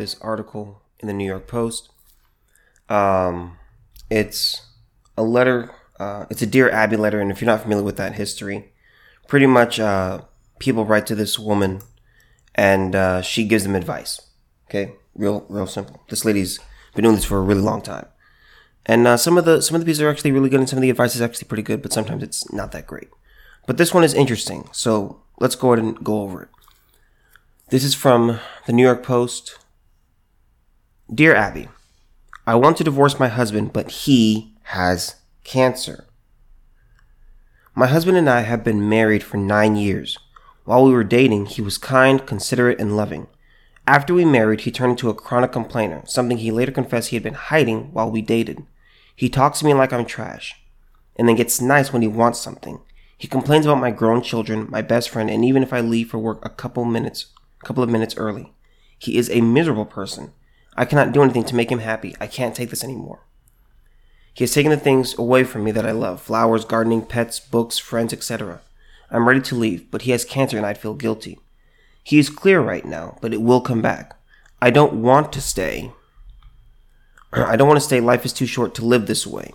this article in the New York Post. Um, it's a letter. Uh, it's a Dear Abby letter, and if you're not familiar with that history, pretty much uh, people write to this woman, and uh, she gives them advice. Okay, real, real simple. This lady's been doing this for a really long time, and uh, some of the some of the pieces are actually really good, and some of the advice is actually pretty good, but sometimes it's not that great. But this one is interesting, so let's go ahead and go over it. This is from the New York Post. Dear Abby, I want to divorce my husband, but he has cancer. My husband and I have been married for nine years. While we were dating, he was kind, considerate, and loving. After we married, he turned into a chronic complainer, something he later confessed he had been hiding while we dated. He talks to me like I'm trash, and then gets nice when he wants something. He complains about my grown children, my best friend, and even if I leave for work a couple minutes couple of minutes early. He is a miserable person. I cannot do anything to make him happy. I can't take this anymore. He has taken the things away from me that I love flowers, gardening, pets, books, friends, etc. I'm ready to leave, but he has cancer and I'd feel guilty. He is clear right now, but it will come back. I don't want to stay. I don't want to stay. Life is too short to live this way.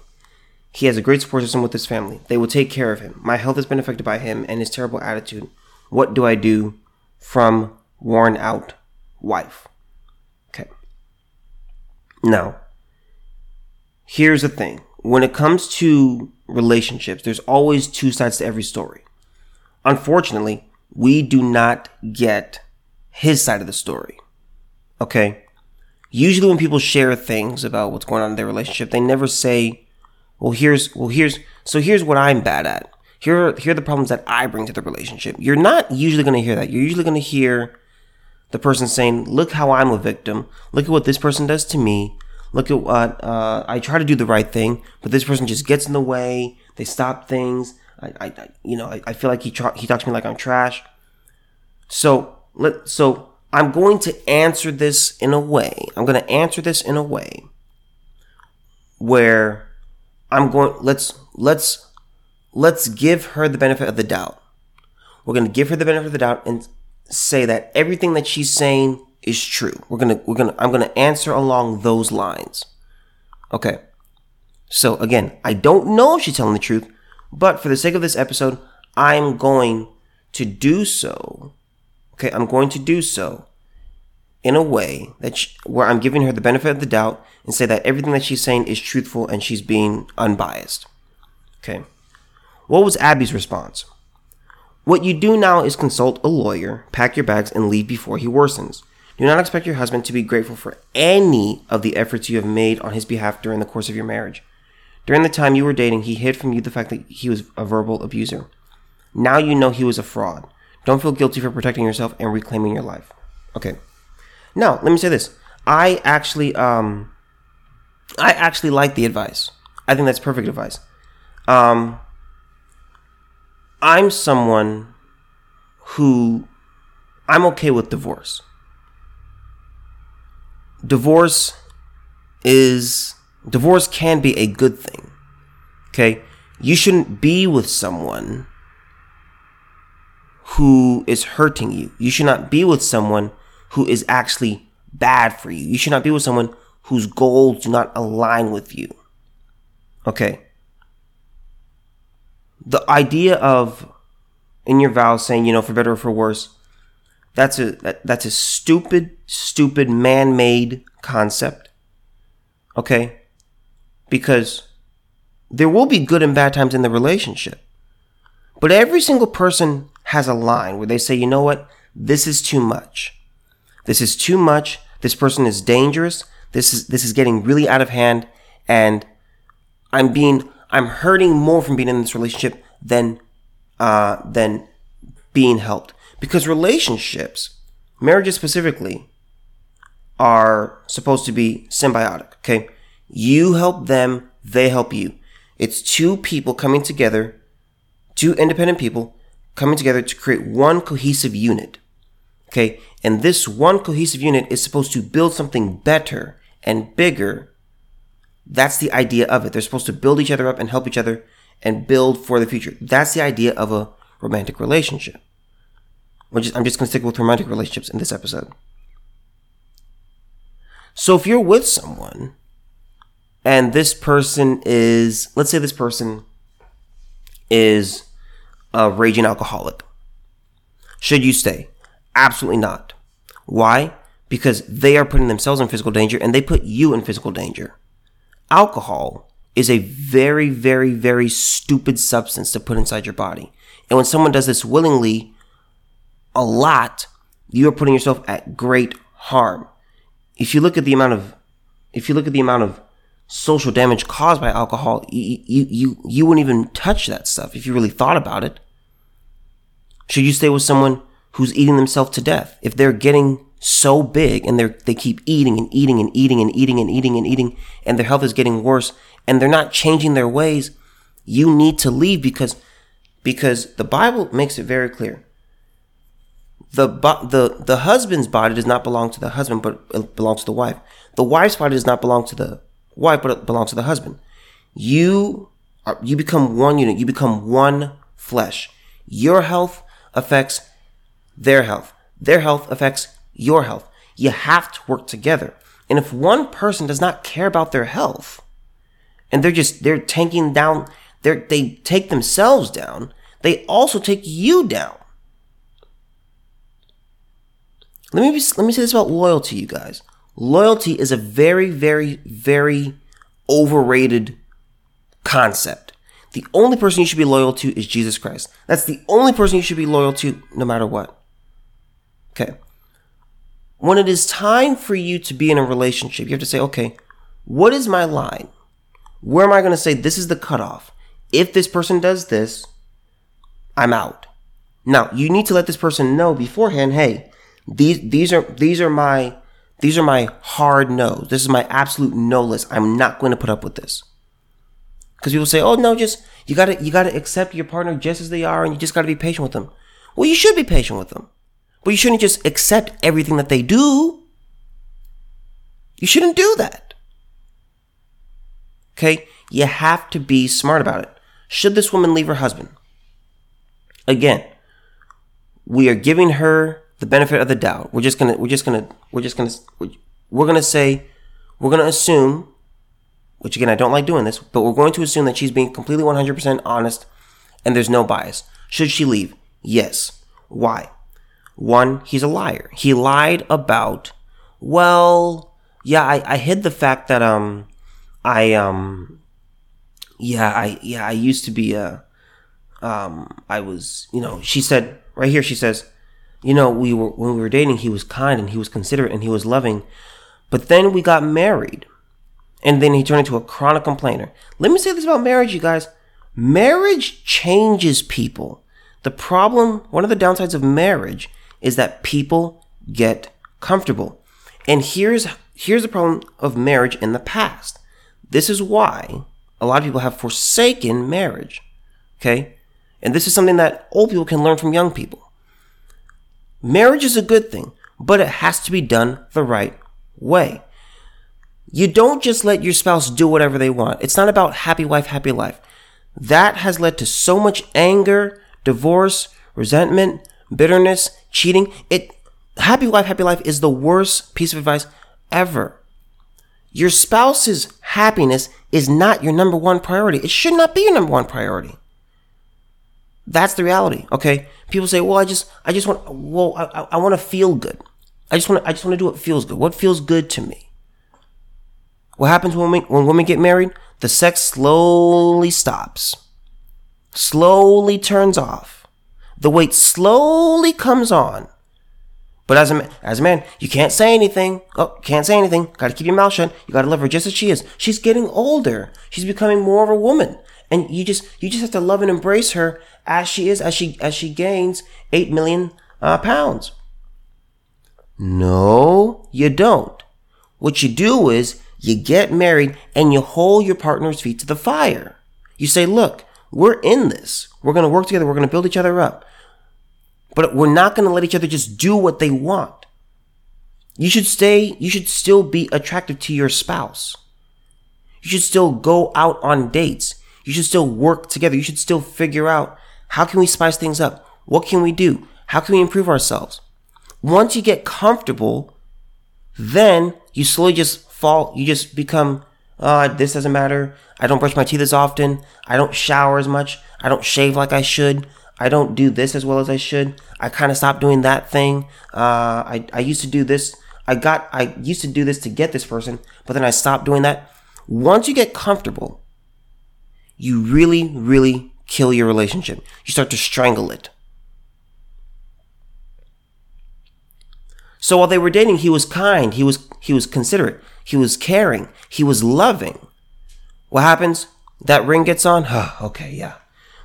He has a great support system with his family. They will take care of him. My health has been affected by him and his terrible attitude. What do I do from worn out wife. Now, here's the thing when it comes to relationships, there's always two sides to every story. Unfortunately, we do not get his side of the story. Okay? Usually when people share things about what's going on in their relationship, they never say, well, here's, well, here's, so here's what I'm bad at. Here, here are the problems that I bring to the relationship. You're not usually going to hear that. You're usually going to hear, the person saying, Look how I'm a victim. Look at what this person does to me. Look at what uh, I try to do the right thing, but this person just gets in the way. They stop things. I, I you know, I, I, feel like he tra- he talks to me like I'm trash. So let so I'm going to answer this in a way. I'm going to answer this in a way where I'm going. Let's let's let's give her the benefit of the doubt. We're going to give her the benefit of the doubt and say that everything that she's saying is true. We're gonna we're gonna I'm gonna answer along those lines. Okay. So again, I don't know if she's telling the truth, but for the sake of this episode, I'm going to do so. Okay, I'm going to do so in a way that she, where I'm giving her the benefit of the doubt and say that everything that she's saying is truthful and she's being unbiased. Okay. What was Abby's response? What you do now is consult a lawyer, pack your bags, and leave before he worsens. Do not expect your husband to be grateful for any of the efforts you have made on his behalf during the course of your marriage. During the time you were dating, he hid from you the fact that he was a verbal abuser. Now you know he was a fraud. Don't feel guilty for protecting yourself and reclaiming your life. Okay. Now, let me say this. I actually um I actually like the advice. I think that's perfect advice. Um I'm someone who I'm okay with divorce. Divorce is divorce can be a good thing. Okay? You shouldn't be with someone who is hurting you. You should not be with someone who is actually bad for you. You should not be with someone whose goals do not align with you. Okay? the idea of in your vows saying, you know, for better or for worse, that's a that, that's a stupid, stupid man-made concept. Okay? Because there will be good and bad times in the relationship. But every single person has a line where they say, you know what? This is too much. This is too much. This person is dangerous. This is this is getting really out of hand and I'm being I'm hurting more from being in this relationship than uh, than being helped. Because relationships, marriages specifically, are supposed to be symbiotic. Okay, you help them, they help you. It's two people coming together, two independent people coming together to create one cohesive unit. Okay, and this one cohesive unit is supposed to build something better and bigger that's the idea of it. They're supposed to build each other up and help each other and build for the future. That's the idea of a romantic relationship. I'm just going to stick with romantic relationships in this episode. So if you're with someone and this person is, let's say this person is a raging alcoholic, should you stay? Absolutely not. Why? Because they are putting themselves in physical danger and they put you in physical danger. Alcohol is a very, very, very stupid substance to put inside your body. And when someone does this willingly a lot, you are putting yourself at great harm. If you look at the amount of, if you look at the amount of social damage caused by alcohol, you, you, you, you wouldn't even touch that stuff if you really thought about it. Should you stay with someone who's eating themselves to death? If they're getting so big and they they keep eating and eating and eating and eating and eating and eating and their health is getting worse and they're not changing their ways, you need to leave because because the Bible makes it very clear. The, the, the husband's body does not belong to the husband, but it belongs to the wife. The wife's body does not belong to the wife, but it belongs to the husband. You are, you become one unit. You become one flesh. Your health affects their health. Their health affects your health. You have to work together. And if one person does not care about their health, and they're just they're tanking down, they they take themselves down, they also take you down. Let me let me say this about loyalty, you guys. Loyalty is a very, very, very overrated concept. The only person you should be loyal to is Jesus Christ. That's the only person you should be loyal to no matter what. Okay. When it is time for you to be in a relationship, you have to say, okay, what is my line? Where am I going to say this is the cutoff? If this person does this, I'm out. Now, you need to let this person know beforehand, hey, these these are these are my these are my hard no's. This is my absolute no list. I'm not going to put up with this. Because people say, "Oh no, just you gotta you gotta accept your partner just as they are, and you just gotta be patient with them." Well, you should be patient with them, but you shouldn't just accept everything that they do. You shouldn't do that. Okay, you have to be smart about it. Should this woman leave her husband? Again, we are giving her the benefit of the doubt. We're just gonna we're just gonna we're just gonna we're gonna say we're gonna assume, which again I don't like doing this, but we're going to assume that she's being completely 100% honest and there's no bias. Should she leave? Yes. Why? One, he's a liar. He lied about. Well, yeah, I, I hid the fact that um, I um, yeah, I yeah I used to be a um, I was you know she said right here she says you know, we were when we were dating, he was kind and he was considerate and he was loving. But then we got married. And then he turned into a chronic complainer. Let me say this about marriage, you guys. Marriage changes people. The problem, one of the downsides of marriage is that people get comfortable. And here's here's the problem of marriage in the past. This is why a lot of people have forsaken marriage. Okay? And this is something that old people can learn from young people. Marriage is a good thing, but it has to be done the right way. You don't just let your spouse do whatever they want. It's not about happy wife, happy life. That has led to so much anger, divorce, resentment, bitterness, cheating. It happy wife, happy life is the worst piece of advice ever. Your spouse's happiness is not your number one priority. It should not be your number one priority. That's the reality. Okay. People say, well, I just, I just want, well, I, I want to feel good. I just want to, I just want to do what feels good. What feels good to me? What happens when we, when women get married? The sex slowly stops, slowly turns off. The weight slowly comes on. But as a, as a man, you can't say anything. Oh, can't say anything. Gotta keep your mouth shut. You gotta love her just as she is. She's getting older. She's becoming more of a woman and you just you just have to love and embrace her as she is as she as she gains 8 million uh, pounds. No you don't. What you do is you get married and you hold your partner's feet to the fire. You say look we're in this. We're going to work together. We're going to build each other up. But we're not going to let each other just do what they want. You should stay you should still be attractive to your spouse. You should still go out on dates. You should still work together. You should still figure out how can we spice things up? What can we do? How can we improve ourselves? Once you get comfortable then you slowly just fall, you just become, uh, this doesn't matter. I don't brush my teeth as often. I don't shower as much. I don't shave like I should. I don't do this as well as I should. I kind of stopped doing that thing. Uh, I, I used to do this. I got, I used to do this to get this person, but then I stopped doing that. Once you get comfortable, you really, really kill your relationship. You start to strangle it. So while they were dating, he was kind, he was he was considerate, he was caring, he was loving. What happens? That ring gets on? Huh, okay, yeah.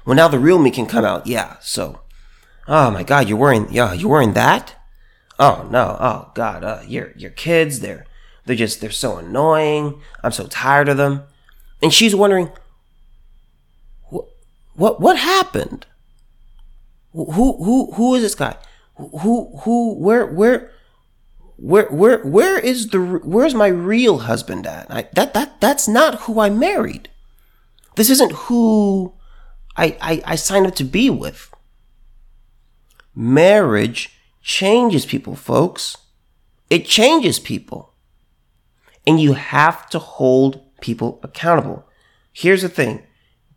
Well now the real me can come out. Yeah. So Oh my god, you're wearing yeah, you're wearing that? Oh no. Oh god, uh your your kids, they're they're just they're so annoying. I'm so tired of them. And she's wondering what what happened? Who who who is this guy? Who who where where where where where is the where's my real husband at? I, that that that's not who I married. This isn't who I, I I signed up to be with. Marriage changes people, folks. It changes people. And you have to hold people accountable. Here's the thing.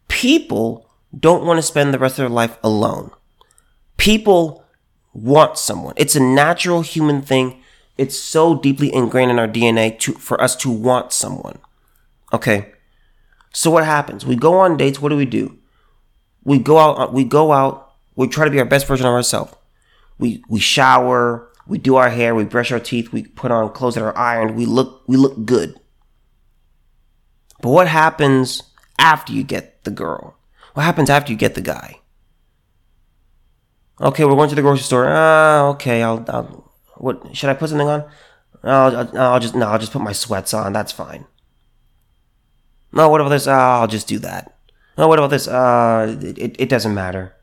People don't want to spend the rest of their life alone. People want someone. It's a natural human thing it's so deeply ingrained in our DNA to, for us to want someone. Okay. So what happens? We go on dates. What do we do? We go out, uh, we go out, we try to be our best version of ourselves. We, we shower, we do our hair, we brush our teeth, we put on clothes that are ironed, we look, we look good. But what happens after you get the girl? What happens after you get the guy? Okay, we're going to the grocery store. Ah, okay, I'll, I'll what should I put something on? I'll, I'll just no, I'll just put my sweats on. That's fine. No, what about this? Uh, I'll just do that. No, what about this? Uh, it, it doesn't matter.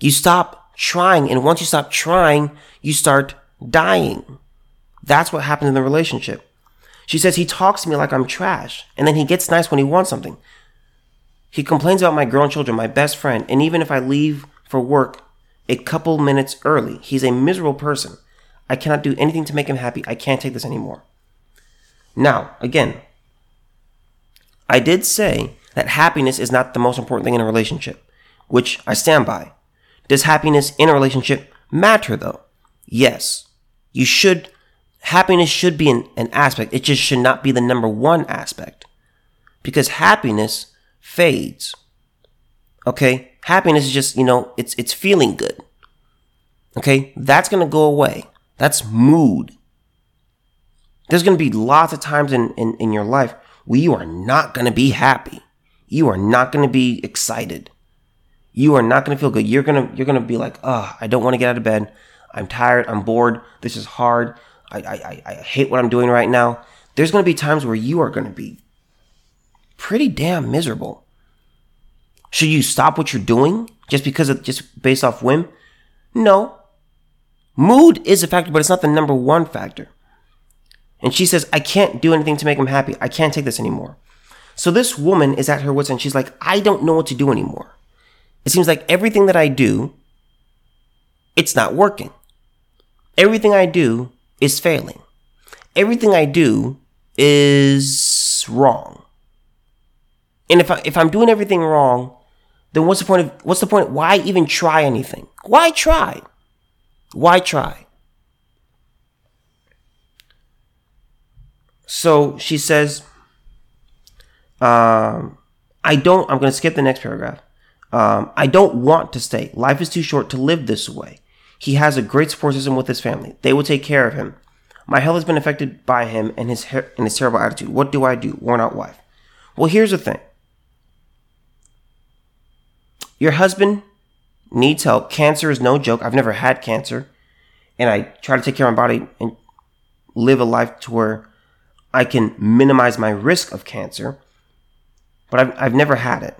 You stop trying, and once you stop trying, you start dying. That's what happens in the relationship. She says he talks to me like I'm trash, and then he gets nice when he wants something. He complains about my grown children, my best friend, and even if I leave for work, a couple minutes early. He's a miserable person. I cannot do anything to make him happy. I can't take this anymore. Now, again, I did say that happiness is not the most important thing in a relationship, which I stand by. Does happiness in a relationship matter though? Yes. You should, happiness should be an, an aspect. It just should not be the number one aspect. Because happiness fades. Okay? Happiness is just, you know, it's it's feeling good. Okay? That's going to go away. That's mood. There's going to be lots of times in, in, in your life where you are not going to be happy. You are not going to be excited. You are not going to feel good. You're going to, you're going to be like, oh, I don't want to get out of bed. I'm tired. I'm bored. This is hard. I, I, I hate what I'm doing right now. There's going to be times where you are going to be pretty damn miserable. Should you stop what you're doing just because of just based off whim? No. Mood is a factor, but it's not the number one factor. And she says, I can't do anything to make him happy. I can't take this anymore. So this woman is at her wits end. She's like, I don't know what to do anymore. It seems like everything that I do, it's not working. Everything I do is failing. Everything I do is wrong. And if I, if I'm doing everything wrong, then what's the point of what's the point? Why even try anything? Why try? Why try? So she says, um, I don't, I'm going to skip the next paragraph. Um, I don't want to stay. Life is too short to live this way. He has a great support system with his family. They will take care of him. My health has been affected by him and his and his terrible attitude. What do I do? Worn out wife. Well, here's the thing. Your husband needs help. Cancer is no joke. I've never had cancer. And I try to take care of my body and live a life to where I can minimize my risk of cancer. But I've, I've never had it.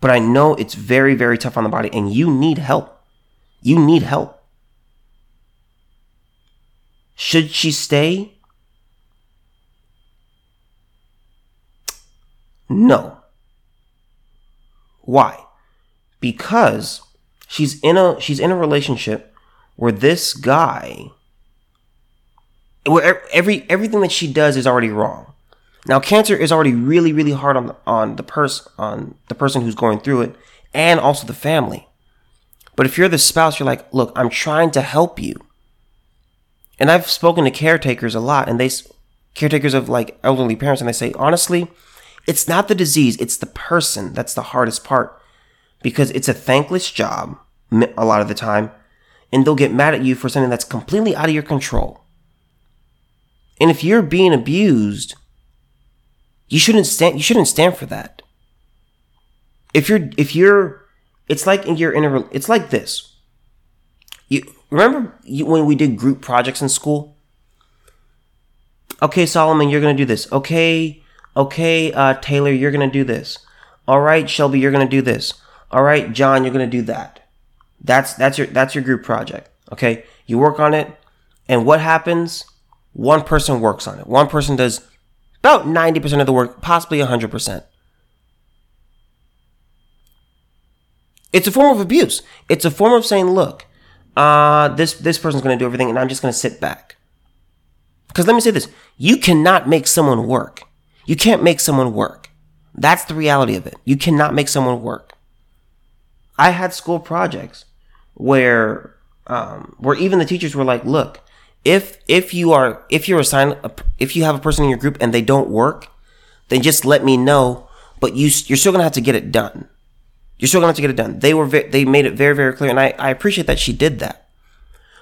But I know it's very, very tough on the body, and you need help. You need help. Should she stay? No. Why? Because she's in a she's in a relationship where this guy where every everything that she does is already wrong. Now, cancer is already really, really hard on the, on the person on the person who's going through it, and also the family. But if you're the spouse, you're like, look, I'm trying to help you. And I've spoken to caretakers a lot, and they caretakers of like elderly parents, and they say honestly, it's not the disease, it's the person that's the hardest part because it's a thankless job a lot of the time, and they'll get mad at you for something that's completely out of your control. And if you're being abused, you shouldn't stand you shouldn't stand for that. If you're if you're it's like in your inner it's like this. You remember you, when we did group projects in school? Okay, Solomon, you're going to do this. Okay, okay, uh, Taylor, you're going to do this. All right, Shelby, you're going to do this. All right, John, you're going to do that. That's that's your that's your group project. Okay? You work on it and what happens? One person works on it. One person does about 90% of the work, possibly 100%. It's a form of abuse. It's a form of saying, look, uh, this, this person's going to do everything and I'm just going to sit back. Because let me say this you cannot make someone work. You can't make someone work. That's the reality of it. You cannot make someone work. I had school projects where um, where even the teachers were like, "Look, if if you are if you're assigned if you have a person in your group and they don't work, then just let me know. But you you're still gonna have to get it done. You're still gonna have to get it done. They were ve- they made it very very clear, and I I appreciate that she did that.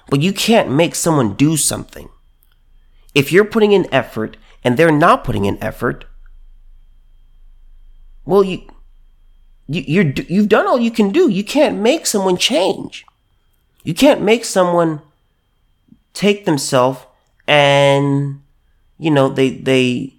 But you can't make someone do something if you're putting in effort and they're not putting in effort. Well, you you you're you've done all you can do. You can't make someone change. You can't make someone take themselves and you know they they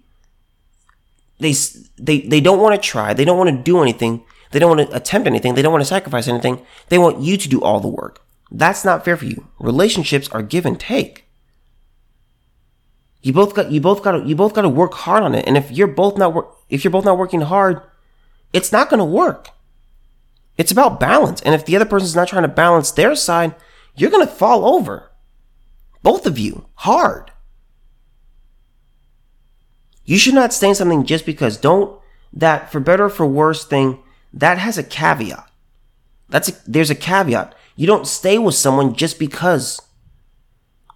they they they don't want to try. They don't want to do anything. They don't want to attempt anything. They don't want to sacrifice anything. They want you to do all the work. That's not fair for you. Relationships are give and take. You both got you both got you both got to work hard on it. And if you're both not work if you're both not working hard, it's not going to work. It's about balance. And if the other person's not trying to balance their side, you're going to fall over. Both of you, hard. You should not stay in something just because. Don't that for better or for worse thing that has a caveat. That's a, there's a caveat. You don't stay with someone just because.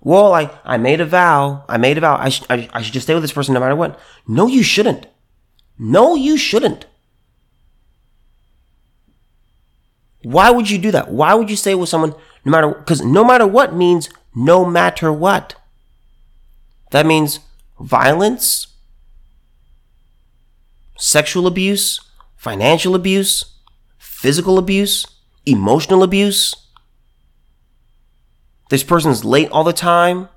Well, I, I made a vow. I made a vow. I, sh- I, I should just stay with this person no matter what. No, you shouldn't. No, you shouldn't. Why would you do that? Why would you stay with someone no matter, because no matter what means no matter what. That means violence, sexual abuse, financial abuse, physical abuse, emotional abuse. This person's late all the time.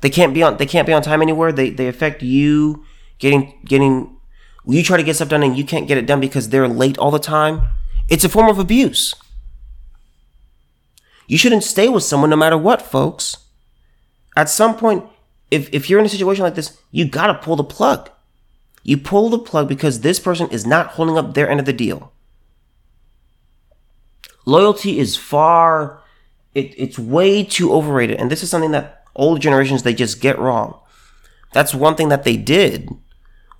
They can't be on they can't be on time anywhere. They they affect you getting getting you try to get stuff done and you can't get it done because they're late all the time. It's a form of abuse. You shouldn't stay with someone no matter what, folks. At some point, if, if you're in a situation like this, you gotta pull the plug. You pull the plug because this person is not holding up their end of the deal. Loyalty is far, it, it's way too overrated. And this is something that old generations, they just get wrong. That's one thing that they did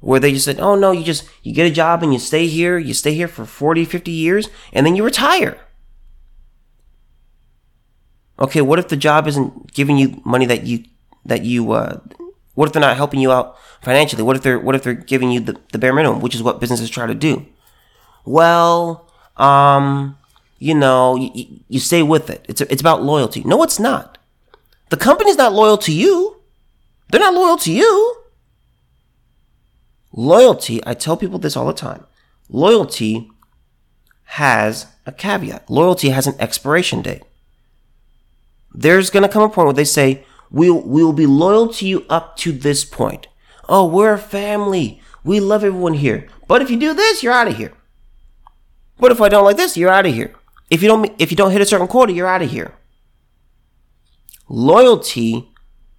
where they just said, oh no, you just, you get a job and you stay here, you stay here for 40, 50 years, and then you retire. Okay, what if the job isn't giving you money that you, that you, uh, what if they're not helping you out financially? What if they're, what if they're giving you the, the bare minimum, which is what businesses try to do? Well, um, you know, you, you stay with it. It's, it's about loyalty. No, it's not. The company's not loyal to you. They're not loyal to you. Loyalty, I tell people this all the time. Loyalty has a caveat. Loyalty has an expiration date. There's going to come a point where they say, we'll, we'll be loyal to you up to this point. Oh, we're a family. We love everyone here. But if you do this, you're out of here. But if I don't like this, you're out of here. If you don't, if you don't hit a certain quota, you're out of here. Loyalty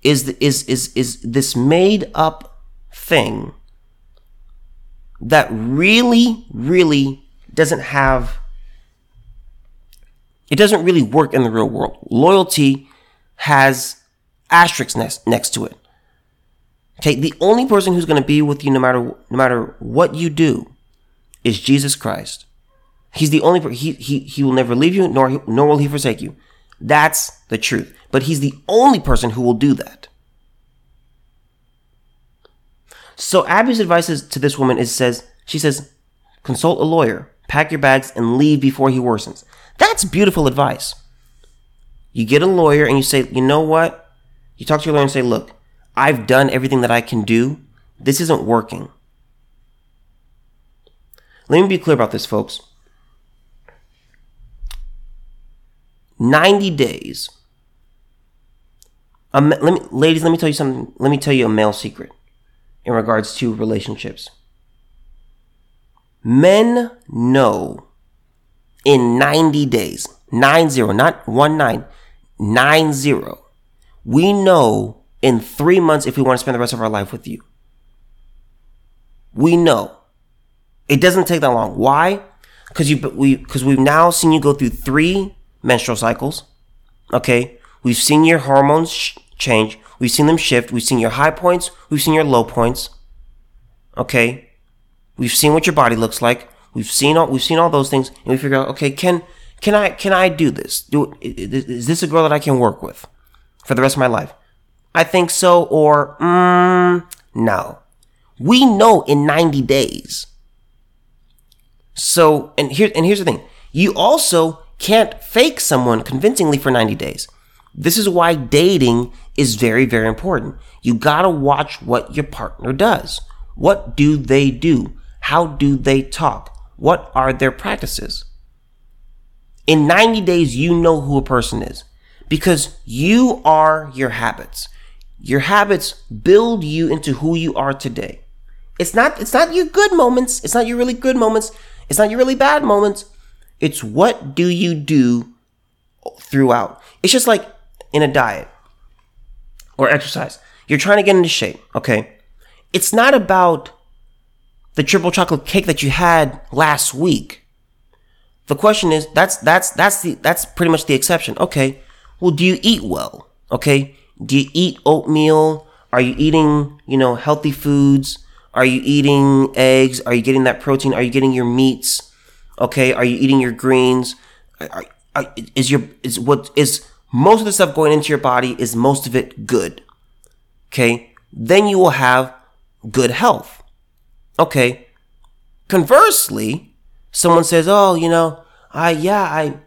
is, is, is, is this made up thing that really, really doesn't have, it doesn't really work in the real world. Loyalty has asterisk next, next to it. Okay, the only person who's going to be with you no matter no matter what you do is Jesus Christ. He's the only he he he will never leave you nor nor will he forsake you. That's the truth. But he's the only person who will do that. So Abby's advice to this woman is says she says consult a lawyer, pack your bags and leave before he worsens. That's beautiful advice. You get a lawyer and you say, "You know what?" You talk to your lawyer and say, "Look, I've done everything that I can do. This isn't working." Let me be clear about this, folks. 90 days. Um, let me, ladies, let me tell you something. Let me tell you a male secret in regards to relationships. Men know in 90 days, 9 0, not 1 9, 9 0. We know in three months if we want to spend the rest of our life with you. We know. It doesn't take that long. Why? Because you we because we've now seen you go through three menstrual cycles. Okay, we've seen your hormones sh- change. We've seen them shift. We've seen your high points. We've seen your low points. Okay, we've seen what your body looks like. We've seen all we've seen all those things, and we figure out okay, can can I can I do this? Do is this a girl that I can work with for the rest of my life? I think so, or mm, no. We know in 90 days. So, and here and here's the thing. You also can't fake someone convincingly for 90 days. This is why dating is very, very important. You gotta watch what your partner does. What do they do? How do they talk? What are their practices? In 90 days, you know who a person is because you are your habits. Your habits build you into who you are today. It's not, it's not your good moments. It's not your really good moments. It's not your really bad moments. It's what do you do throughout. It's just like in a diet or exercise. You're trying to get into shape, okay? It's not about the triple chocolate cake that you had last week. The question is that's that's that's the that's pretty much the exception. Okay. Well, do you eat well? Okay? Do you eat oatmeal? Are you eating, you know, healthy foods? Are you eating eggs? Are you getting that protein? Are you getting your meats? Okay, are you eating your greens? Are, are, is your is what is most of the stuff going into your body is most of it good? Okay, then you will have good health. Okay. Conversely, someone says, "Oh, you know, I yeah, I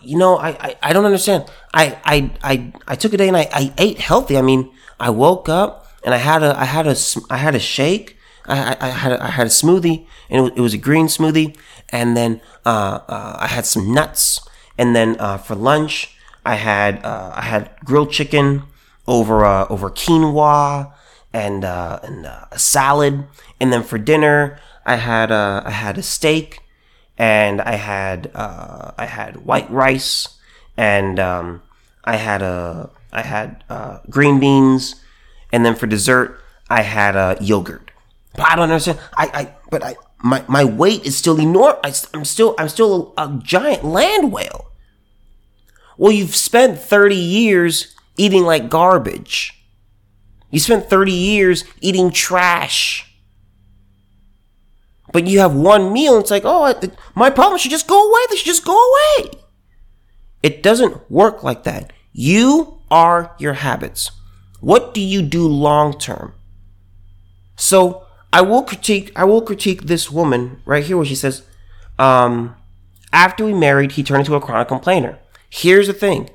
you know, I, I, I don't understand. I, I, I, I took a day and I, I ate healthy. I mean, I woke up and I had a, I had a, I had a shake. I, I, I had a, I had a smoothie and it was, it was a green smoothie and then uh, uh, I had some nuts, and then uh, for lunch I had uh, I had grilled chicken over uh, over quinoa and uh, and a salad, and then for dinner I had I had a steak, and I had I had white rice, and um, I had a I had green beans, and then for dessert I had a yogurt. But I don't understand. I, I but I my my weight is still enormous. I'm still I'm still a, a giant land whale. Well, you've spent 30 years eating like garbage. You spent 30 years eating trash. But you have one meal, and it's like, oh, my problem should just go away. They should just go away. It doesn't work like that. You are your habits. What do you do long term? So, I will critique I will critique this woman right here where she says, um, after we married, he turned into a chronic complainer. Here's the thing.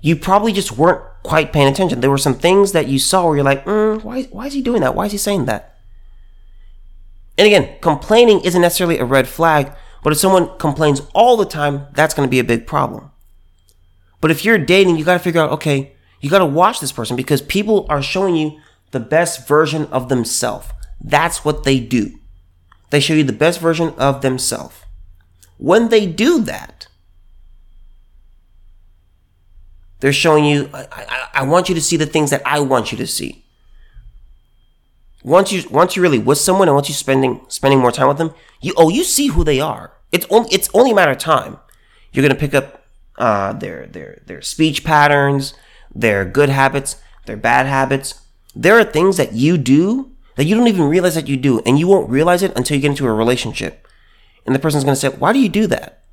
You probably just weren't quite paying attention. There were some things that you saw where you're like, mm, why, why is he doing that? Why is he saying that? And again, complaining isn't necessarily a red flag, but if someone complains all the time, that's going to be a big problem. But if you're dating, you got to figure out, okay, you got to watch this person because people are showing you the best version of themselves. That's what they do. They show you the best version of themselves. When they do that, they're showing you, I, I, I, want you to see the things that I want you to see. Once you once you really with someone and once you spending spending more time with them, you oh you see who they are. It's only it's only a matter of time. You're gonna pick up uh, their their their speech patterns, their good habits, their bad habits. There are things that you do that you don't even realize that you do, and you won't realize it until you get into a relationship. And the person's gonna say, Why do you do that?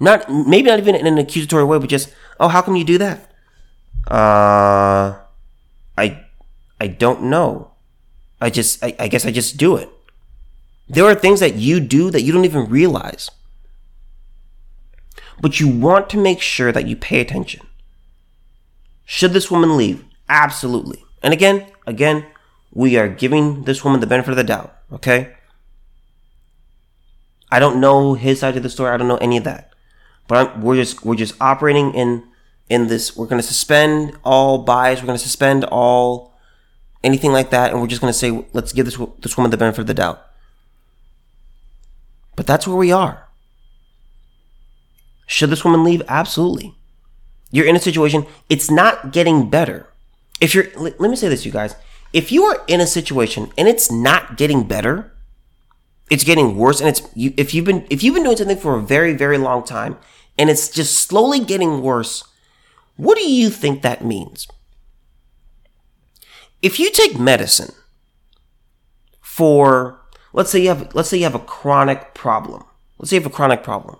Not maybe not even in an accusatory way, but just, oh, how come you do that? Uh I I don't know. I just I, I guess I just do it. There are things that you do that you don't even realize. But you want to make sure that you pay attention. Should this woman leave? Absolutely. And again, again, we are giving this woman the benefit of the doubt, okay? I don't know his side of the story. I don't know any of that. But I'm, we're just we're just operating in in this. We're going to suspend all buys. We're going to suspend all anything like that, and we're just going to say let's give this this woman the benefit of the doubt. But that's where we are. Should this woman leave? Absolutely. You're in a situation. It's not getting better. If you're, let me say this, you guys. If you are in a situation and it's not getting better, it's getting worse, and it's you, if you've been if you've been doing something for a very very long time and it's just slowly getting worse, what do you think that means? If you take medicine for let's say you have let's say you have a chronic problem. Let's say you have a chronic problem.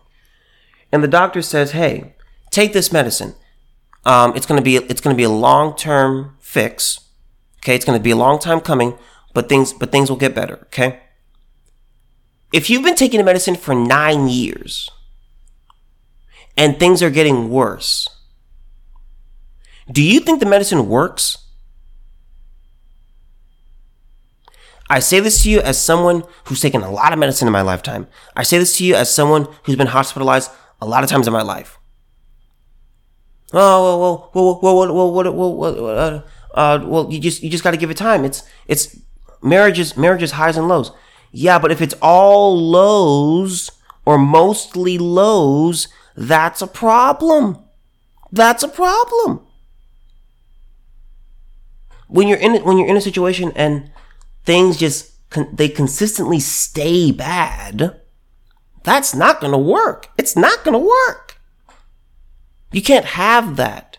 And the doctor says, "Hey, take this medicine. Um, it's gonna be it's gonna be a long term fix. Okay, it's gonna be a long time coming, but things but things will get better. Okay." if you've been taking the medicine for nine years and things are getting worse, do you think the medicine works? I say this to you as someone who's taken a lot of medicine in my lifetime. I say this to you as someone who's been hospitalized a lot of times in my life. Oh well, well, well, well, well, well, well, well, uh, uh, well you just you just got to give it time. It's it's marriages marriages highs and lows. Yeah, but if it's all lows or mostly lows, that's a problem. That's a problem. When you're in when you're in a situation and things just they consistently stay bad, that's not going to work. It's not going to work. You can't have that.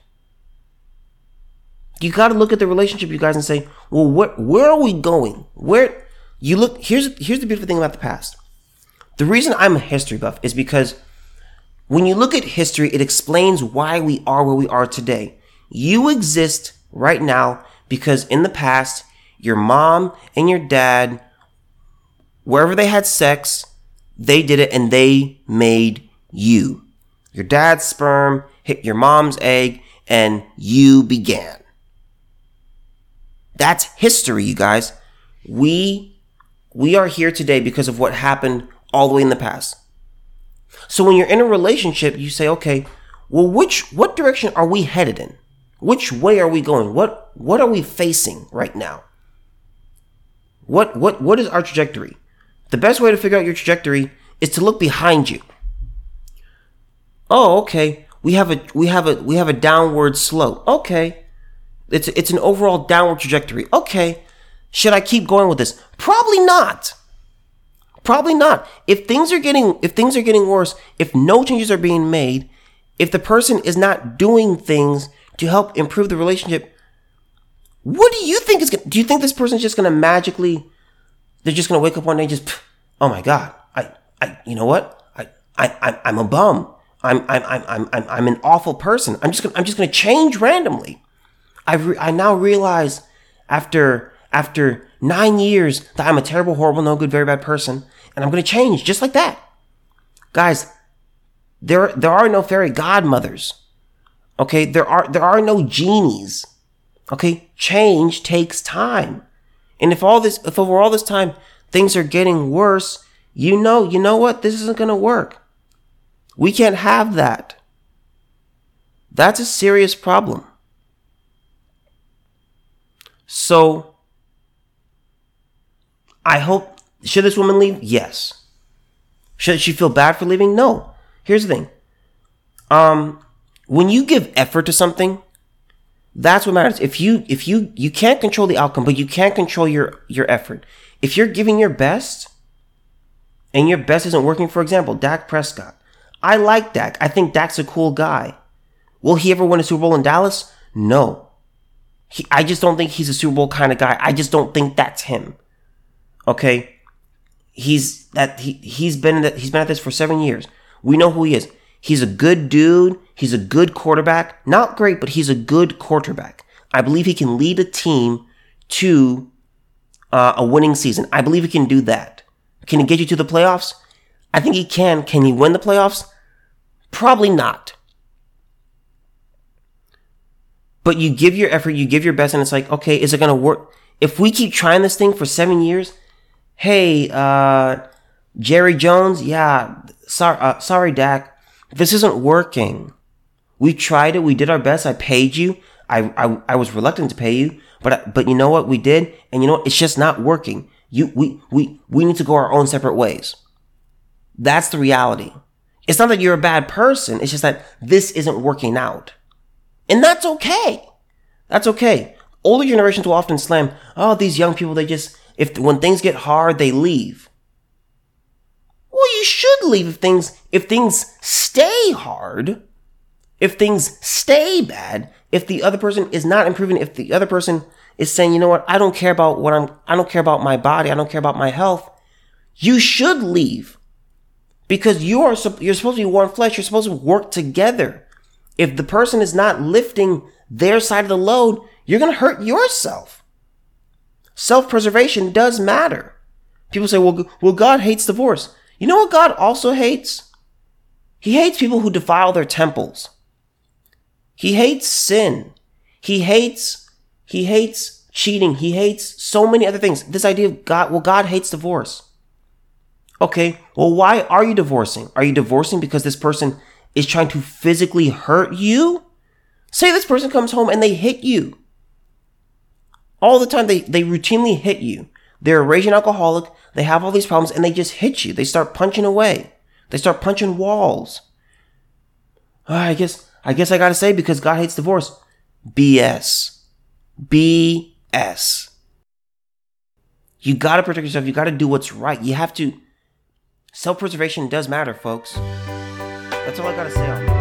You got to look at the relationship, you guys, and say, well, what, where are we going? Where, you look here's here's the beautiful thing about the past. The reason I'm a history buff is because when you look at history, it explains why we are where we are today. You exist right now because in the past, your mom and your dad, wherever they had sex, they did it and they made you. Your dad's sperm hit your mom's egg and you began. That's history, you guys. We we are here today because of what happened all the way in the past. So when you're in a relationship, you say, okay, well, which, what direction are we headed in? Which way are we going? What, what are we facing right now? What, what, what is our trajectory? The best way to figure out your trajectory is to look behind you. Oh, okay. We have a, we have a, we have a downward slope. Okay. It's, it's an overall downward trajectory. Okay. Should I keep going with this? Probably not. Probably not. If things are getting if things are getting worse, if no changes are being made, if the person is not doing things to help improve the relationship, what do you think is going do you think this person's just going to magically they're just going to wake up one day and just oh my god, I I you know what? I I I'm a bum. I'm I'm I'm I'm I'm an awful person. I'm just gonna, I'm just going to change randomly. I re- I now realize after after nine years that I'm a terrible, horrible, no good, very bad person, and I'm going to change just like that. Guys, there, there are no fairy godmothers. Okay, there are there are no genies. Okay, change takes time. And if all this if over all this time things are getting worse, you know, you know what? This isn't going to work. We can't have that. That's a serious problem. So I hope. Should this woman leave? Yes. Should she feel bad for leaving? No. Here's the thing. Um, when you give effort to something, that's what matters. If you if you you can't control the outcome, but you can't control your your effort. If you're giving your best, and your best isn't working, for example, Dak Prescott. I like Dak. I think Dak's a cool guy. Will he ever win a Super Bowl in Dallas? No. He, I just don't think he's a Super Bowl kind of guy. I just don't think that's him. Okay? He's that he he's been that he's been at this for 7 years. We know who he is. He's a good dude. He's a good quarterback. Not great, but he's a good quarterback. I believe he can lead a team to uh, a winning season. I believe he can do that. Can he get you to the playoffs? I think he can. Can he win the playoffs? Probably not. But you give your effort, you give your best, and it's like, okay, is it going to work? If we keep trying this thing for seven years, hey, uh, Jerry Jones, yeah, sorry, uh, sorry, Dak, this isn't working. We tried it. We did our best. I paid you. I, I, I was reluctant to pay you, but, but you know what we did? And you know what? It's just not working. You, we, we, we need to go our own separate ways. That's the reality. It's not that you're a bad person. It's just that this isn't working out. And that's okay. That's okay. Older generations will often slam, oh, these young people, they just, if, when things get hard, they leave. Well, you should leave if things, if things stay hard, if things stay bad, if the other person is not improving, if the other person is saying, you know what, I don't care about what I'm, I don't care about my body, I don't care about my health, you should leave. Because you are, you're supposed to be one flesh, you're supposed to work together. If the person is not lifting their side of the load, you're going to hurt yourself. Self preservation does matter. People say, well, well, God hates divorce. You know what God also hates? He hates people who defile their temples. He hates sin. He hates, he hates cheating. He hates so many other things. This idea of God, well, God hates divorce. Okay, well, why are you divorcing? Are you divorcing because this person is trying to physically hurt you? Say this person comes home and they hit you. All the time, they, they routinely hit you. They're a raging alcoholic. They have all these problems and they just hit you. They start punching away. They start punching walls. Oh, I guess, I guess I gotta say because God hates divorce. BS. BS. You gotta protect yourself. You gotta do what's right. You have to. Self preservation does matter, folks. That's all I gotta say on that.